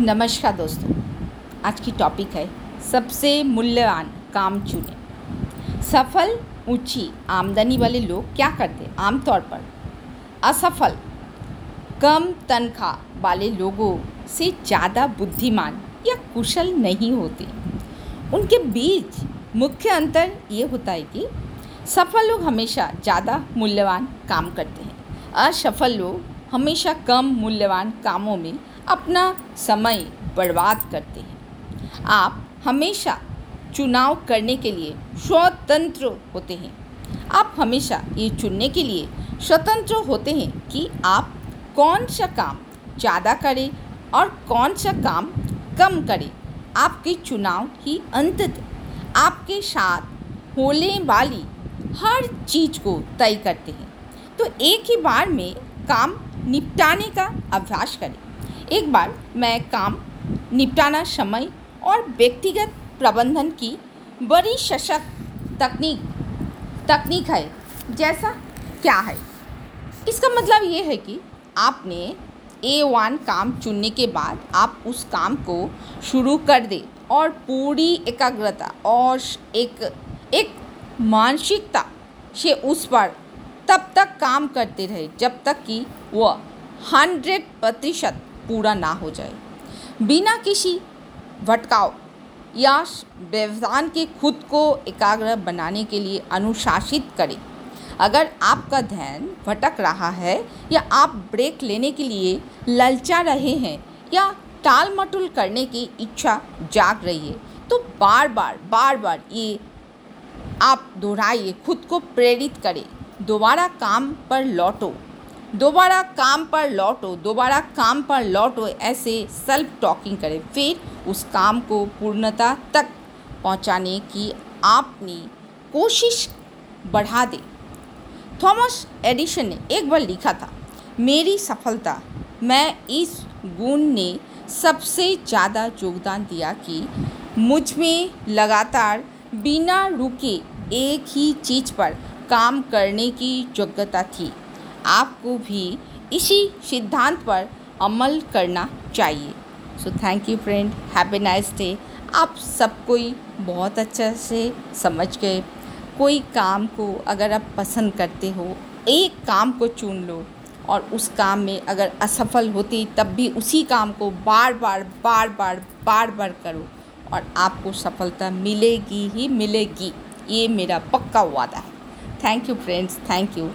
नमस्कार दोस्तों, आज की टॉपिक है सबसे मूल्यवान काम चुने। सफल, ऊँची, आमदनी वाले लोग क्या करते हैं? आमतौर पर असफल, कम तनख्वाह वाले लोगों से ज़्यादा बुद्धिमान या कुशल नहीं होते। उनके बीच मुख्य अंतर ये होता है कि सफल लोग हमेशा ज़्यादा मूल्यवान काम करते हैं। असफल लोग हमेशा कम मूल्यवान कामों में अपना समय बर्बाद करते हैं। आप हमेशा चुनाव करने के लिए स्वतंत्र होते हैं। आप हमेशा ये चुनने के लिए स्वतंत्र होते हैं कि आप कौन सा काम ज़्यादा करें और कौन सा काम कम करें। आपके चुनाव ही अंत आपके साथ होने वाली हर चीज़ को तय करते हैं। तो एक ही बार में काम निपटाने का अभ्यास करें। एक बार मैं काम, निपटाना समय और व्यक्तिगत प्रबंधन की बड़ी सशक्त तकनीक तकनीक है, जैसा क्या है। इसका मतलब ये है कि आपने ए वन काम चुनने के बाद आप उस काम को शुरू कर दें और पूरी एकाग्रता और एक एक मानसिकता से उस पर तब तक काम करते रहे, जब तक कि वह हंड्रेड प्रतिशत पूरा ना हो जाए। बिना किसी भटकाव या व्यवधान के खुद को एकाग्र बनाने के लिए अनुशासित करें। अगर आपका ध्यान भटक रहा है या आप ब्रेक लेने के लिए ललचा रहे हैं या टाल मटुल करने की इच्छा जाग रही है तो बार बार बार बार ये आप दोहराइए, खुद को प्रेरित करें। दोबारा काम पर लौटो। दोबारा काम पर लौटो, दोबारा काम पर लौटो, ऐसे सेल्फ टॉकिंग करें। फिर उस काम को पूर्णता तक पहुँचाने की आपने कोशिश बढ़ा दे। थॉमस एडिशन ने एक बार लिखा था, मेरी सफलता, मैं इस गुण ने सबसे ज़्यादा योगदान दिया कि मुझमें लगातार बिना रुके एक ही चीज़ पर काम करने की योग्यता थी। आपको भी इसी सिद्धांत पर अमल करना चाहिए। So thank you friend happy nice day आप सब कोई बहुत अच्छा से समझ गए। कोई काम को अगर आप पसंद करते हो, एक काम को चुन लो और उस काम में अगर असफल होती तब भी उसी काम को बार बार बार बार बार बार करो और आपको सफलता मिलेगी ही मिलेगी। ये मेरा पक्का वादा है। Thank you friends thank you